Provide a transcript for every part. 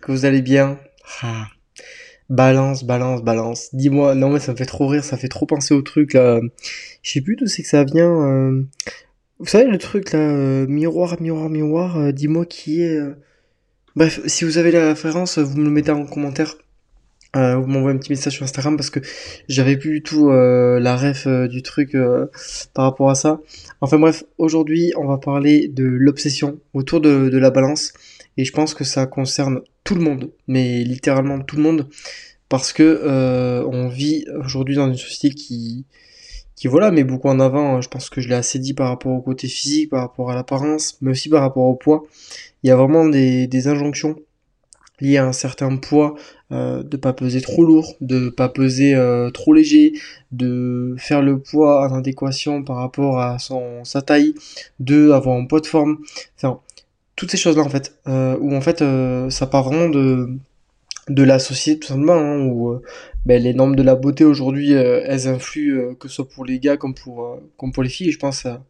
que vous allez bien. Ah. Balance, balance, balance. Dis-moi, non mais ça me fait trop rire, ça fait trop penser au truc. Je sais plus d'où c'est que ça vient. euh. Vous savez le truc là, euh, miroir, miroir, miroir, euh, dis-moi qui est... Bref, si vous avez la référence, vous me le mettez en commentaire. Vous m'envoyez un petit message sur Instagram parce que j'avais plus du tout la ref du truc par rapport à ça. Enfin bref, aujourd'hui on va parler de l'obsession autour de la balance et je pense que ça concerne tout le monde, mais littéralement tout le monde parce que euh, on vit aujourd'hui dans une société qui qui voilà met beaucoup en avant. Je pense que je l'ai assez dit par rapport au côté physique, par rapport à l'apparence, mais aussi par rapport au poids. Il y a vraiment des, des injonctions liées à un certain poids, euh, de pas peser trop lourd, de pas peser euh, trop léger, de faire le poids en adéquation par rapport à son sa taille, de avoir un poids de forme, enfin toutes ces choses-là en fait, euh, où en fait euh, ça part vraiment de de la société tout simplement, hein, où euh, ben, les normes de la beauté aujourd'hui elles influent que ce soit pour les gars comme pour comme pour les filles, et je pense ça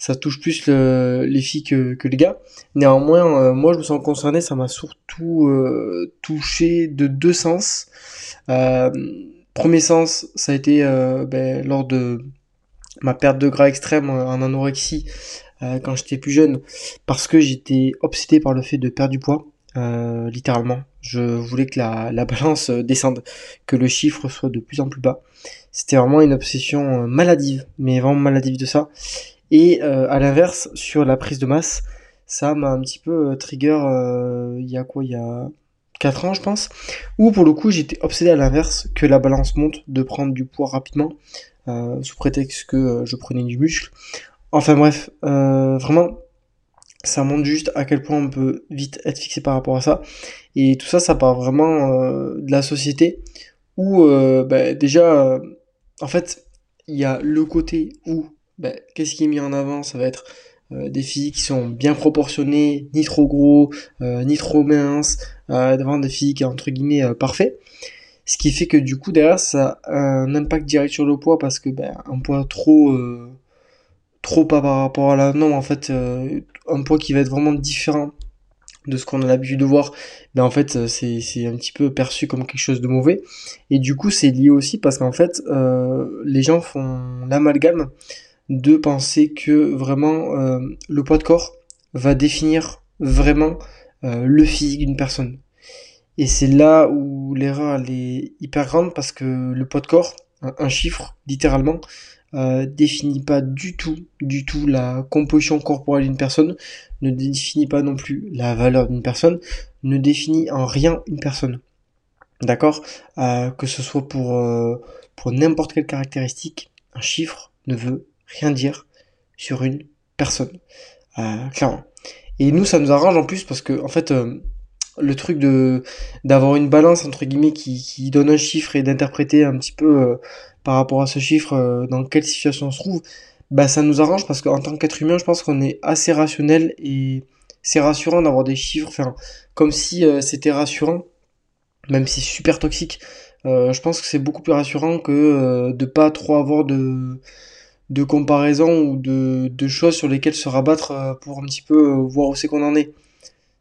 ça touche plus le- les filles que, que les gars. Néanmoins, moi je me sens concerné, ça m'a surtout touché de deux sens. Premier sens, ça a été ben, lors de ma perte de gras extrême en anorexie euh, quand j'étais plus jeune, parce que j'étais obsédé par le fait de perdre du poids, euh, littéralement. Je voulais que la, la balance euh, descende, que le chiffre soit de plus en plus bas. C'était vraiment une obsession maladive, mais vraiment maladive de ça. Et à l'inverse, sur la prise de masse, ça m'a un petit peu trigger il y a quoi, il y a 4 ans je pense, où pour le coup j'étais obsédé à l'inverse, que la balance monte, de prendre du poids rapidement, sous prétexte que je prenais du muscle. Enfin bref, euh, vraiment, ça montre juste à quel point on peut vite être fixé par rapport à ça. Et tout ça, ça part vraiment euh, de la société, où euh, bah, déjà, en fait, il y a le côté où, bah, qu'est-ce qui est mis en avant, ça va être des filles qui sont bien proportionnées, ni trop gros, ni trop minces, devant des filles qui entre guillemets euh, parfait. Ce qui fait que du coup derrière ça a un impact direct sur le poids parce que ben, un poids trop trop pas par rapport à la norme en fait euh, un poids qui va être vraiment différent de ce qu'on a l'habitude de voir ben en fait euh, c'est un petit peu perçu comme quelque chose de mauvais et du coup c'est lié aussi parce qu'en fait euh, les gens font l'amalgame de penser que vraiment le poids de corps va définir vraiment le physique d'une personne. Et c'est là où l'erreur elle est hyper grande parce que le poids de corps, un chiffre littéralement, euh, définit pas du tout, du tout la composition corporelle d'une personne, ne définit pas non plus la valeur d'une personne, ne définit en rien une personne. D'accord? Euh, que ce soit pour, euh, pour n'importe quelle caractéristique, un chiffre ne veut rien dire sur une personne. Clairement. Et nous, ça nous arrange en plus parce que, en fait, le truc de d'avoir une balance entre guillemets qui, donne un chiffre et d'interpréter un petit peu par rapport à ce chiffre euh, dans quelle situation on se trouve, bah ça nous arrange parce qu'en tant qu'être humain, je pense qu'on est assez rationnel et c'est rassurant d'avoir des chiffres, enfin, comme si euh, c'était rassurant, même si c'est super toxique. Euh, je pense que c'est beaucoup plus rassurant que de pas trop avoir de de comparaison ou de, de choses sur lesquelles se rabattre pour un petit peu voir où c'est qu'on en est.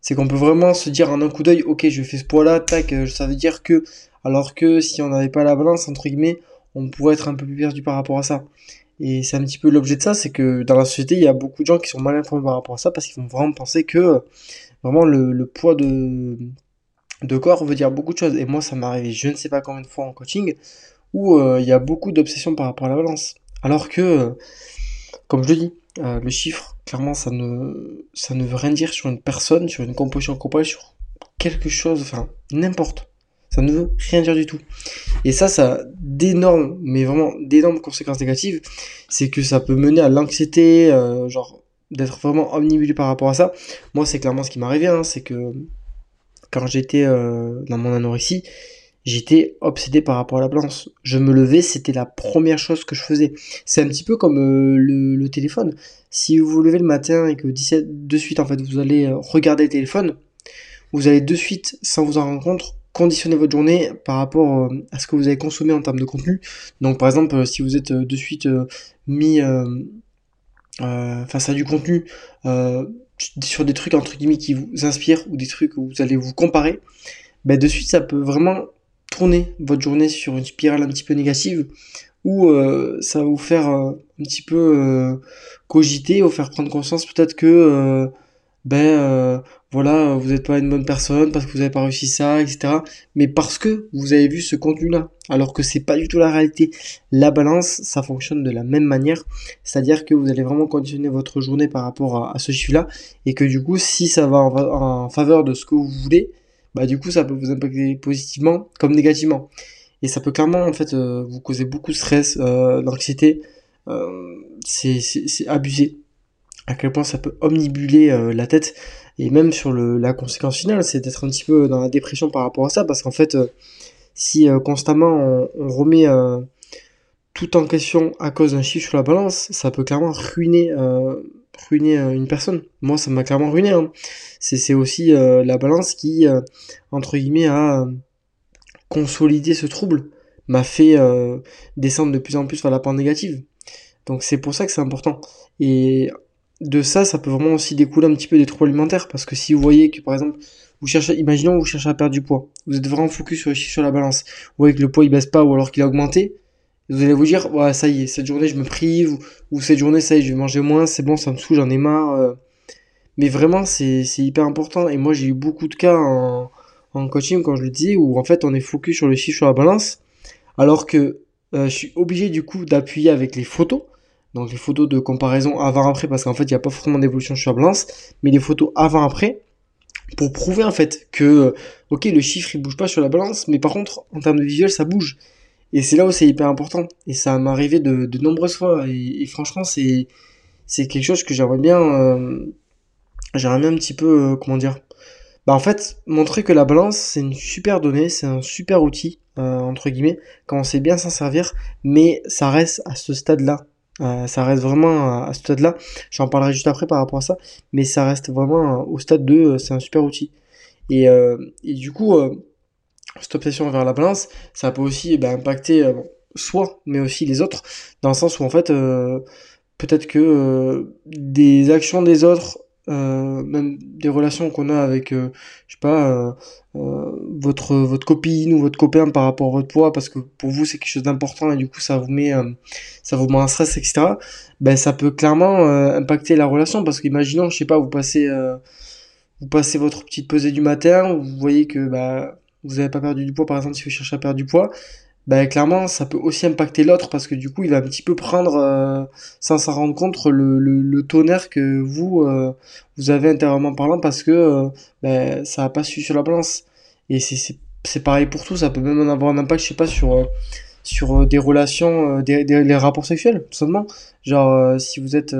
C'est qu'on peut vraiment se dire en un coup d'œil, ok, je fais ce poids-là, tac, ça veut dire que, alors que si on n'avait pas la balance, entre guillemets, on pourrait être un peu plus perdu par rapport à ça. Et c'est un petit peu l'objet de ça, c'est que dans la société, il y a beaucoup de gens qui sont mal informés par rapport à ça, parce qu'ils vont vraiment penser que vraiment le, poids de, corps veut dire beaucoup de choses. Et moi, ça m'est arrivé je ne sais pas combien de fois en coaching, où euh, il y a beaucoup d'obsessions par rapport à la balance. Alors que, comme je le dis, euh, le chiffre, clairement, ça ne, ça ne veut rien dire sur une personne, sur une composition corporelle, sur quelque chose, enfin, n'importe. Ça ne veut rien dire du tout. Et ça, ça a d'énormes, mais vraiment d'énormes conséquences négatives. C'est que ça peut mener à l'anxiété, euh, genre, d'être vraiment omnibulé par rapport à ça. Moi, c'est clairement ce qui m'est arrivé, hein, c'est que quand j'étais euh, dans mon anorexie, j'étais obsédé par rapport à la balance. Je me levais, c'était la première chose que je faisais. C'est un petit peu comme euh, le, téléphone. Si vous vous levez le matin et que 17, de suite, en fait, vous allez regarder le téléphone, vous allez de suite, sans vous en rendre compte, conditionner votre journée par rapport euh, à ce que vous avez consommé en termes de contenu. Donc, par exemple, euh, si vous êtes euh, de suite mis face à du contenu sur des trucs entre guillemets qui vous inspirent ou des trucs où vous allez vous comparer, ben de suite ça peut vraiment tourner votre journée sur une spirale un petit peu négative ou ça va vous faire un petit peu cogiter, ou faire prendre conscience peut-être que ben voilà, vous n'êtes pas une bonne personne parce que vous n'avez pas réussi ça, etc. Mais parce que vous avez vu ce contenu-là, alors que c'est pas du tout la réalité. La balance, ça fonctionne de la même manière, c'est-à-dire que vous allez vraiment conditionner votre journée par rapport à, ce chiffre-là, et que du coup, si ça va en, faveur de ce que vous voulez, bah du coup, ça peut vous impacter positivement comme négativement et ça peut clairement en fait euh, vous causer beaucoup de stress, euh, d'anxiété. Euh, c'est abusé. À quel point ça peut omnibuler la tête et même sur le, la conséquence finale, c'est d'être un petit peu dans la dépression par rapport à ça parce qu'en fait, si constamment on, remet tout en question à cause d'un chiffre sur la balance, ça peut clairement ruiner ruiner une personne. Moi, ça m'a clairement ruiné. Hein. C'est aussi la balance qui, entre guillemets, a consolider ce trouble m'a fait euh, descendre de plus en plus vers la pente négative. Donc c'est pour ça que c'est important. Et de ça, ça peut vraiment aussi découler un petit peu des troubles alimentaires. Parce que si vous voyez que par exemple, vous cherchez, imaginons vous cherchez à perdre du poids, vous êtes vraiment focus sur, sur la balance, vous voyez que le poids il baisse pas ou alors qu'il a augmenté, vous allez vous dire, ouais, ça y est, cette journée je me prive, ou, cette journée ça y est, je vais manger moins, c'est bon, ça me saoule, j'en ai marre. Euh. Mais vraiment, c'est hyper important. Et moi j'ai eu beaucoup de cas en, en coaching, quand je le dis, où en fait on est focus sur le chiffre sur la balance, alors que euh, je suis obligé du coup d'appuyer avec les photos, donc les photos de comparaison avant-après, parce qu'en fait il n'y a pas forcément d'évolution sur la balance, mais les photos avant-après, pour prouver en fait que, euh, ok, le chiffre il bouge pas sur la balance, mais par contre en termes de visuel ça bouge. Et c'est là où c'est hyper important. Et ça m'est arrivé de, de, nombreuses fois. Et, franchement, c'est c'est quelque chose que j'aimerais bien, euh, j'aimerais bien un petit peu, comment dire, bah en fait, montrer que la balance, c'est une super donnée, c'est un super outil, euh, entre guillemets, quand on sait bien s'en servir, mais ça reste à ce stade-là. Euh, ça reste vraiment à, ce stade-là. J'en parlerai juste après par rapport à ça, mais ça reste vraiment au stade 2, euh, c'est un super outil. Et, et du coup, cette obsession vers la balance, ça peut aussi ben, impacter soi, mais aussi les autres, dans le sens où en fait, peut-être que des actions des autres euh, même des relations qu'on a avec, euh, je sais pas, euh, euh, votre votre copine ou votre copain par rapport à votre poids, parce que pour vous c'est quelque chose d'important et du coup ça vous met, ça vous met un stress, etc. Ben ça peut clairement impacter la relation, parce qu'imaginons, je sais pas, vous passez, vous passez votre petite pesée du matin, vous voyez que bah vous avez pas perdu du poids, par exemple, si vous cherchez à perdre du poids, ben clairement ça peut aussi impacter l'autre parce que du coup il va un petit peu prendre euh, sans s'en rendre compte le, le, le, tonnerre que vous euh, vous avez intérieurement parlant parce que euh, ben, ça a pas su sur la balance. Et c'est c'est pareil pour tout. Ça peut même avoir un impact je sais pas sur sur des relations des, des, rapports sexuels tout simplement. Genre si vous êtes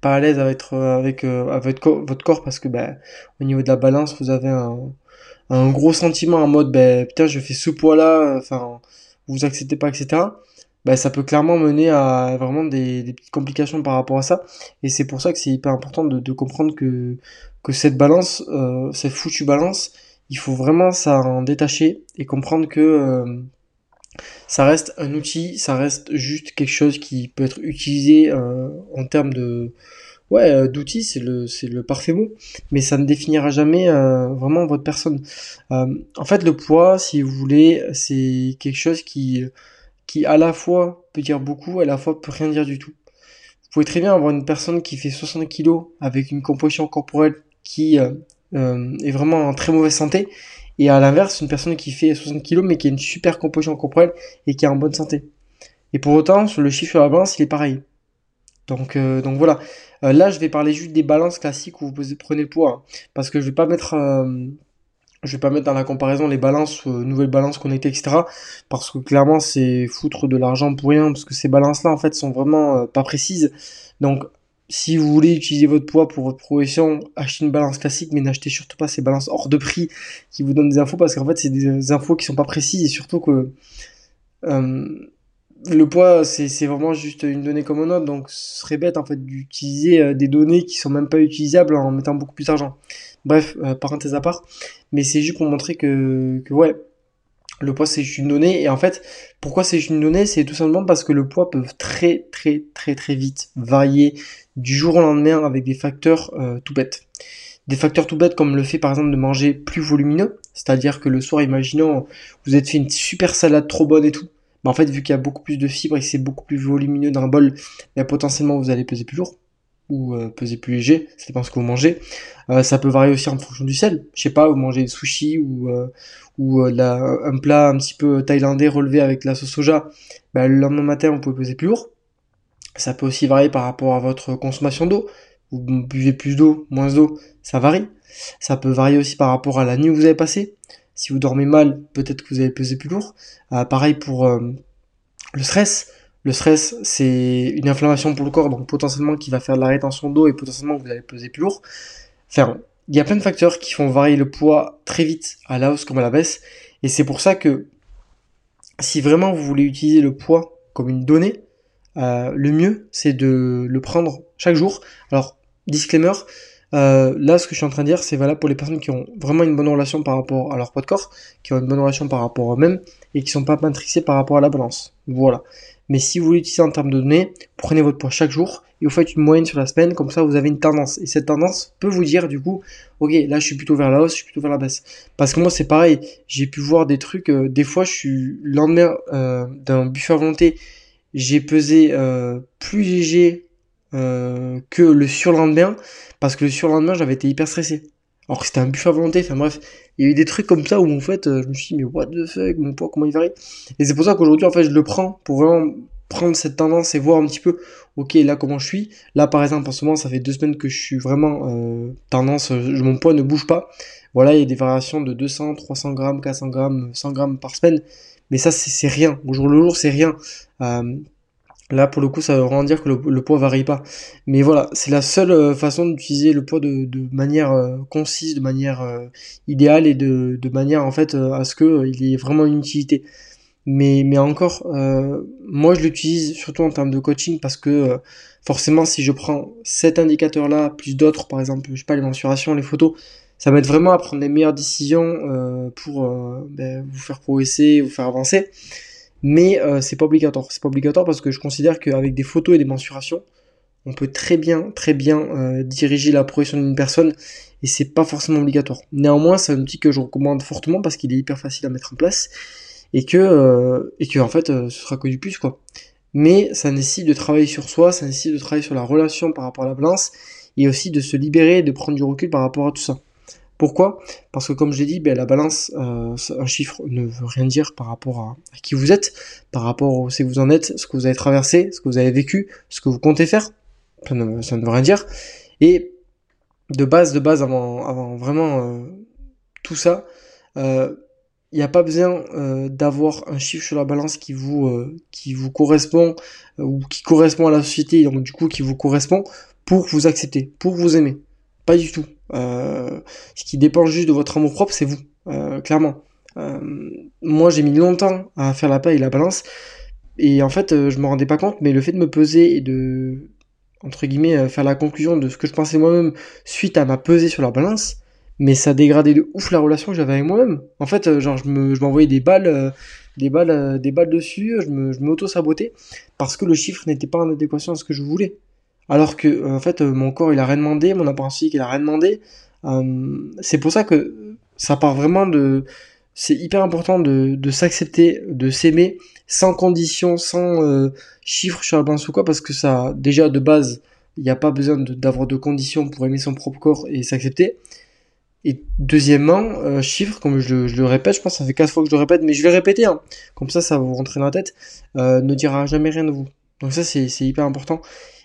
pas à l'aise avec avec, avec votre corps parce que ben au niveau de la balance vous avez un un gros sentiment en mode ben putain je fais ce poids là enfin vous acceptez pas etc ben ça peut clairement mener à vraiment des, des petites complications par rapport à ça. Et c'est pour ça que c'est hyper important de, de, comprendre que que cette balance euh, cette foutue balance il faut vraiment s'en détacher et comprendre que euh, ça reste un outil ça reste juste quelque chose qui peut être utilisé euh, en termes de ouais, euh, d'outils, c'est le, c'est le parfait mot, mais ça ne définira jamais euh, vraiment votre personne. Euh, en fait, le poids, si vous voulez, c'est quelque chose qui, qui à la fois peut dire beaucoup, à la fois peut rien dire du tout. Vous pouvez très bien avoir une personne qui fait 60 kilos avec une composition corporelle qui est vraiment en très mauvaise santé, et à l'inverse, une personne qui fait 60 kilos mais qui a une super composition corporelle et qui est en bonne santé. Et pour autant, sur le chiffre sur la balance, il est pareil. Donc, donc voilà. Euh, là, je vais parler juste des balances classiques où vous prenez le poids, hein. parce que je vais pas mettre, euh, je vais pas mettre dans la comparaison les balances, euh, nouvelles balances connectées, etc. Parce que clairement, c'est foutre de l'argent pour rien, parce que ces balances-là, en fait, sont vraiment pas précises. Donc, si vous voulez utiliser votre poids pour votre progression, achetez une balance classique, mais n'achetez surtout pas ces balances hors de prix qui vous donnent des infos, parce qu'en fait, c'est des infos qui sont pas précises et surtout que le poids, c'est vraiment juste une donnée comme un autre, donc ce serait bête en fait d'utiliser euh, des données qui sont même pas utilisables en mettant beaucoup plus d'argent. Bref, euh, parenthèse à part, mais c'est juste pour montrer que, que ouais, Le poids c'est juste une donnée. Et en fait pourquoi c'est juste une donnée? C'est tout simplement parce que le poids peut très très très très vite varier du jour au lendemain avec des facteurs euh, tout bêtes. Des facteurs tout bêtes comme le fait par exemple de manger plus volumineux, c'est-à-dire que le soir imaginons vous êtes fait une super salade trop bonne et tout, bah en fait vu qu'il y a beaucoup plus de fibres et que c'est beaucoup plus volumineux dans un bol, bah, potentiellement vous allez peser plus lourd ou euh, peser plus léger, ça dépend ce que vous mangez. Euh, ça peut varier aussi en fonction du sel. Je sais pas, vous mangez des sushis ou euh, un plat un petit peu thaïlandais relevé avec la sauce soja. Bah, le lendemain matin, vous pouvez peser plus lourd. Ça peut aussi varier par rapport à votre consommation d'eau. Vous buvez plus d'eau, moins d'eau, ça varie. Ça peut varier aussi par rapport à la nuit où vous avez passé. Si vous dormez mal, peut-être que vous allez peser plus lourd. pareil pour le stress. Le stress, c'est une inflammation pour le corps, donc potentiellement qui va faire de la rétention d'eau et potentiellement vous allez peser plus lourd. Enfin, il y a plein de facteurs qui font varier le poids très vite à la hausse comme à la baisse. Et c'est pour ça que si vraiment vous voulez utiliser le poids comme une donnée, euh, le mieux c'est de le prendre chaque jour. Alors, disclaimer, euh, là, ce que je suis en train de dire, c'est valable pour les personnes qui ont vraiment une bonne relation par rapport à leur poids de corps, qui ont une bonne relation par rapport à eux-mêmes et qui sont pas matrixés par rapport à la balance. Voilà. Mais si vous voulez utiliser en termes de données, prenez votre poids chaque jour et vous faites une moyenne sur la semaine, comme ça vous avez une tendance. Et cette tendance peut vous dire du coup, ok, là je suis plutôt vers la hausse, je suis plutôt vers la baisse. Parce que moi c'est pareil, j'ai pu voir des trucs, euh, des fois je suis le lendemain euh, d'un buffet à volonté, j'ai pesé euh, plus léger que le surlendemain, parce que le surlendemain j'avais été hyper stressé. Alors que c'était un buffet à volonté, enfin bref, il y a eu des trucs comme ça où en fait euh, je me suis dit mais what the fuck, mon poids comment il varie? Et c'est pour ça qu'aujourd'hui en fait je le prends pour vraiment prendre cette tendance et voir un petit peu ok là comment je suis. Là par exemple en ce moment ça fait deux semaines que je suis vraiment euh, tendance, euh, mon poids ne bouge pas. Voilà il y a des variations de 200, 300 grammes, 400 grammes, 100 grammes par semaine. Mais ça c'est rien, au jour le jour c'est rien. Euh, Là, pour le coup, ça veut vraiment dire que le, poids varie pas. Mais voilà, c'est la seule euh, façon d'utiliser le poids de, manière euh, concise, de manière euh, idéale et de, manière en fait à ce que il ait vraiment une utilité. Mais, mais encore, moi je l'utilise surtout en termes de coaching parce que forcément, si je prends cet indicateur-là plus d'autres, par exemple, je sais pas les mensurations, les photos, ça m'aide vraiment à prendre les meilleures décisions pour ben, vous faire progresser, vous faire avancer mais euh, c'est pas obligatoire. C'est pas obligatoire parce que je considère qu'avec des photos et des mensurations, on peut très bien, très bien euh, diriger la progression d'une personne et c'est pas forcément obligatoire. Néanmoins, c'est un outil que je recommande fortement parce qu'il est hyper facile à mettre en place et que euh, et que en fait, ce sera que du plus quoi. Mais ça nécessite de travailler sur soi, ça nécessite de travailler sur la relation par rapport à la balance et aussi de se libérer, de prendre du recul par rapport à tout ça. Pourquoi? Parce que comme je l'ai dit, ben, la balance, euh, un chiffre ne veut rien dire par rapport à, qui vous êtes, par rapport au ce que vous en êtes, ce que vous avez traversé, ce que vous avez vécu, ce que vous comptez faire. Ça ne, veut rien dire. Et de base, de base, avant, avant vraiment euh, tout ça, il euh, n'y a pas besoin d'avoir un chiffre sur la balance qui vous, qui vous correspond ou qui correspond à la société, donc du coup qui vous correspond pour vous accepter, pour vous aimer. Pas du tout. Euh, ce qui dépend juste de votre amour propre, c'est vous, euh, clairement. Euh, moi, j'ai mis longtemps à faire la paix et la balance, et en fait, je me rendais pas compte, mais le fait de me peser et de, entre guillemets, faire la conclusion de ce que je pensais moi-même suite à ma pesée sur la balance, mais ça dégradait de ouf la relation que j'avais avec moi-même. En fait, genre, je me, m'envoyais des balles, des balles, des balles dessus, me, je m'auto-sabotais parce que le chiffre n'était pas en adéquation à ce que je voulais alors que euh, en fait euh, mon corps il a rien demandé, mon apparence physique il a rien demandé. Euh, c'est pour ça que ça part vraiment de c'est hyper important de, s'accepter, de s'aimer sans condition, sans euh, chiffre sur la balance ou quoi, parce que ça, déjà de base, il n'y a pas besoin d'avoir de, conditions pour aimer son propre corps et s'accepter. Et deuxièmement, euh, chiffre, comme je, le répète, je pense que ça fait 4 fois que je le répète, mais je vais répéter, hein. comme ça, ça va vous rentrer dans la tête, ne dira jamais rien de vous. Donc ça, c'est hyper important.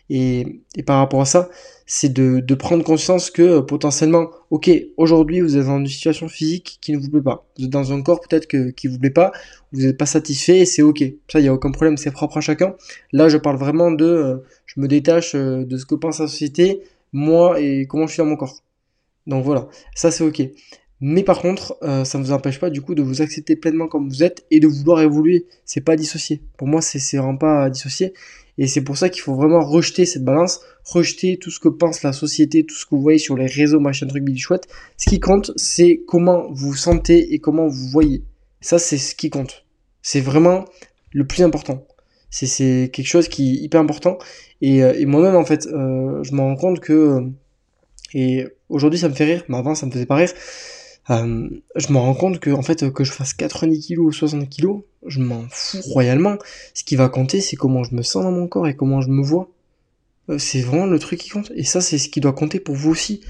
Et, par rapport à ça, c'est de, prendre conscience que euh, potentiellement, ok, aujourd'hui vous êtes dans une situation physique qui ne vous plaît pas. Vous êtes dans un corps peut-être que, qui vous plaît pas, vous n'êtes pas satisfait et c'est ok. Ça, il n'y a aucun problème, c'est propre à chacun. Là, je parle vraiment de, euh, je me détache euh, de ce que pense la société, moi et comment je suis dans mon corps. Donc voilà, ça c'est ok. Mais par contre, ça ne vous empêche pas du coup de vous accepter pleinement comme vous êtes et de vouloir évoluer. C'est pas dissocié. Pour moi, c'est vraiment pas dissocié. Et c'est pour ça qu'il faut vraiment rejeter cette balance, rejeter tout ce que pense la société, tout ce que vous voyez sur les réseaux, machin truc, bidou chouette. Ce qui compte, c'est comment vous vous sentez et comment vous voyez. Ça, c'est ce qui compte. C'est vraiment le plus important. C'est quelque chose qui est hyper important. Et, euh, moi-même, en fait, euh, je me rends compte que... Et aujourd'hui, ça me fait rire, mais avant, ça me faisait pas rire. Euh, je me rends compte que en fait que je fasse 90 kg ou 60 kg, je m'en fous royalement. Ce qui va compter, c'est comment je me sens dans mon corps et comment je me vois. Euh, c'est vraiment le truc qui compte. Et ça, c'est ce qui doit compter pour vous aussi.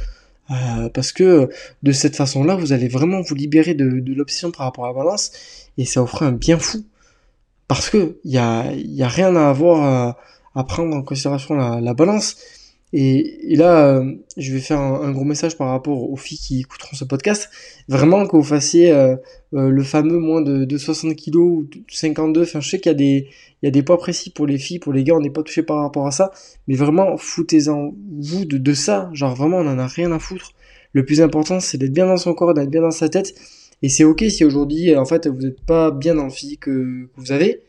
Euh, parce que de cette façon-là, vous allez vraiment vous libérer de, l'obsession par rapport à la balance et ça offre un bien fou. Parce que il y a, rien à avoir à, prendre en considération la balance. Et, là, euh, je vais faire un, gros message par rapport aux filles qui écouteront ce podcast. Vraiment que vous fassiez euh, euh, le fameux moins de, de 60 kg ou 52. Enfin, je sais qu'il y a des, il y a des poids précis pour les filles, pour les gars, on n'est pas touché par rapport à ça. Mais vraiment, foutez-en vous de, de ça. Genre vraiment, on en a rien à foutre. Le plus important, c'est d'être bien dans son corps, d'être bien dans sa tête. Et c'est ok si aujourd'hui, en fait, vous n'êtes pas bien dans le physique que vous avez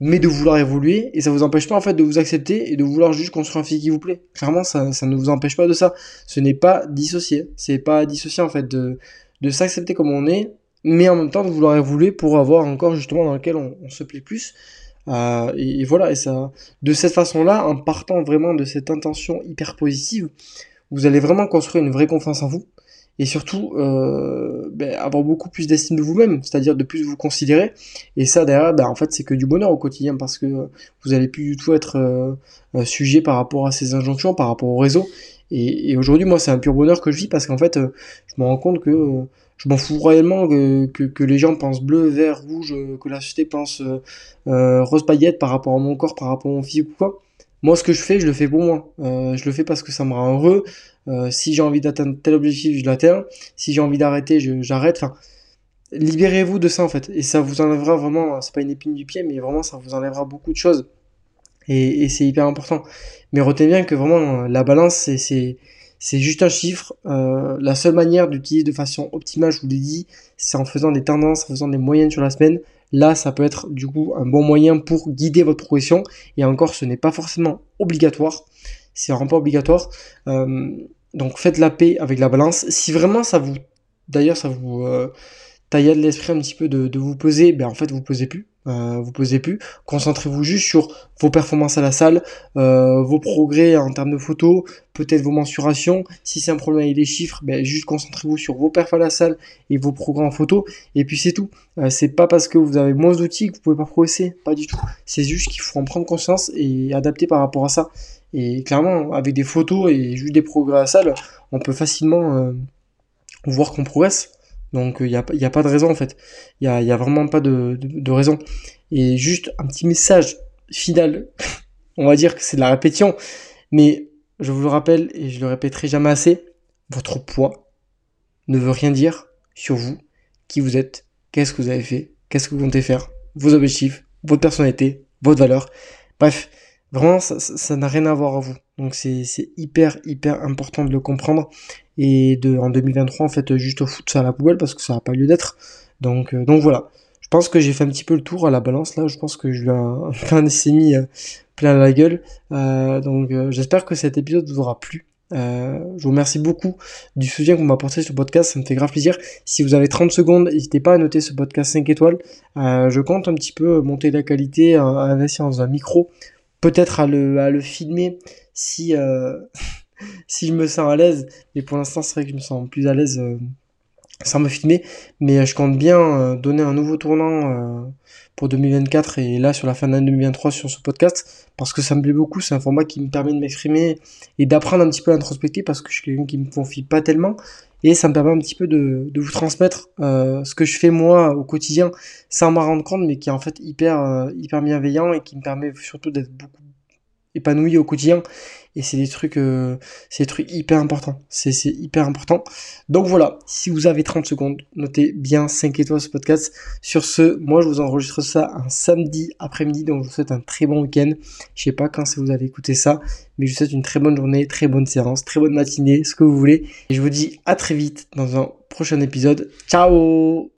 mais de vouloir évoluer et ça vous empêche pas en fait de vous accepter et de vouloir juste construire un physique qui vous plaît. Clairement, ça, ça ne vous empêche pas de ça. Ce n'est pas dissocié. C'est pas dissocié en fait de, de s'accepter comme on est, mais en même temps de vouloir évoluer pour avoir encore justement dans lequel on, se plaît plus. Euh, et, voilà, et ça, de cette façon-là, en partant vraiment de cette intention hyper positive, vous allez vraiment construire une vraie confiance en vous et surtout euh, ben, avoir beaucoup plus d'estime de vous-même, c'est-à-dire de plus vous considérer. Et ça derrière, ben, en fait, c'est que du bonheur au quotidien parce que vous allez plus du tout être euh, euh, sujet par rapport à ces injonctions, par rapport au réseau. Et, aujourd'hui, moi, c'est un pur bonheur que je vis parce qu'en fait, je me rends compte que je m'en fous réellement que, que, les gens pensent bleu, vert, rouge, que la société pense rose paillette par rapport à mon corps, par rapport à mon physique ou quoi. Moi, ce que je fais, je le fais pour moi. Je le fais parce que ça me rend heureux. Euh, si j'ai envie d'atteindre tel objectif, je l'atteins. Si j'ai envie d'arrêter, j'arrête. Libérez-vous de ça en fait. Et ça vous enlèvera vraiment, c'est pas une épine du pied, mais vraiment ça vous enlèvera beaucoup de choses. Et, et c'est hyper important. Mais retenez bien que vraiment la balance, c'est c'est juste un chiffre. Euh, la seule manière d'utiliser de façon optimale, je vous l'ai dit, c'est en faisant des tendances, en faisant des moyennes sur la semaine. Là, ça peut être du coup un bon moyen pour guider votre progression. Et encore, ce n'est pas forcément obligatoire. C'est vraiment pas obligatoire. Euh, donc faites la paix avec la balance. Si vraiment ça vous, d'ailleurs, ça vous euh, taille de l'esprit un petit peu de, de vous peser, ben en fait vous pesez plus. Euh, vous posez plus. Concentrez-vous juste sur vos performances à la salle, vos progrès en termes de photos, peut-être vos mensurations. Si c'est un problème avec les chiffres, ben, juste concentrez-vous sur vos perfs à la salle et vos progrès en photo. Et puis c'est tout. Euh, c'est pas parce que vous avez moins d'outils que vous pouvez pas progresser. Pas du tout. C'est juste qu'il faut en prendre conscience et adapter par rapport à ça. Et clairement, avec des photos et juste des progrès à la salle, on peut facilement voir qu'on progresse. Donc il euh, n'y a, a, pas de raison en fait. Il n'y a, y a, vraiment pas de, de, raison. Et juste un petit message final. On va dire que c'est de la répétition. Mais je vous le rappelle et je le répéterai jamais assez. Votre poids ne veut rien dire sur vous, qui vous êtes, qu'est-ce que vous avez fait, qu'est-ce que vous comptez faire, vos objectifs, votre personnalité, votre valeur. Bref, Vraiment, ça n'a rien à voir à vous. Donc c'est hyper, hyper important de le comprendre. Et de, en 2023, en fait, juste foot ça à la poubelle parce que ça n'a pas lieu d'être. Donc, euh, donc voilà. Je pense que j'ai fait un petit peu le tour à la balance là. Je pense que je lui ai un, un essai euh, plein à la gueule. Euh, donc j'espère que cet épisode vous aura plu. je vous remercie beaucoup du soutien que vous m'apportez sur le podcast, ça me fait grave plaisir. Si vous avez 30 secondes, n'hésitez pas à noter ce podcast 5 étoiles. je compte un petit peu monter la qualité, à investir dans un micro peut-être à le, à le filmer si, euh, si je me sens à l'aise. Mais pour l'instant, c'est vrai que je me sens plus à l'aise euh, sans me filmer. Mais euh, je compte bien donner un nouveau tournant pour 2024 et là sur la fin d'année 2023 sur ce podcast parce que ça me plaît beaucoup. C'est un format qui me permet de m'exprimer et d'apprendre un petit peu à introspecter parce que je suis quelqu'un qui me confie pas tellement et ça me permet un petit peu de, de vous transmettre euh, ce que je fais moi au quotidien sans m'en rendre compte mais qui est en fait hyper euh, hyper bienveillant et qui me permet surtout d'être beaucoup épanoui au quotidien. Et c'est des trucs euh, c'est des trucs hyper importants. C'est c'est hyper important. Donc voilà si vous avez 30 secondes notez bien 5 étoiles ce podcast. Sur ce moi je vous enregistre ça un samedi après-midi. Donc je vous souhaite un très bon week-end. Je sais pas quand vous allez écouter ça mais je vous souhaite une très bonne journée très bonne séance très bonne matinée ce que vous voulez. Et je vous dis à très vite dans un prochain épisode. Ciao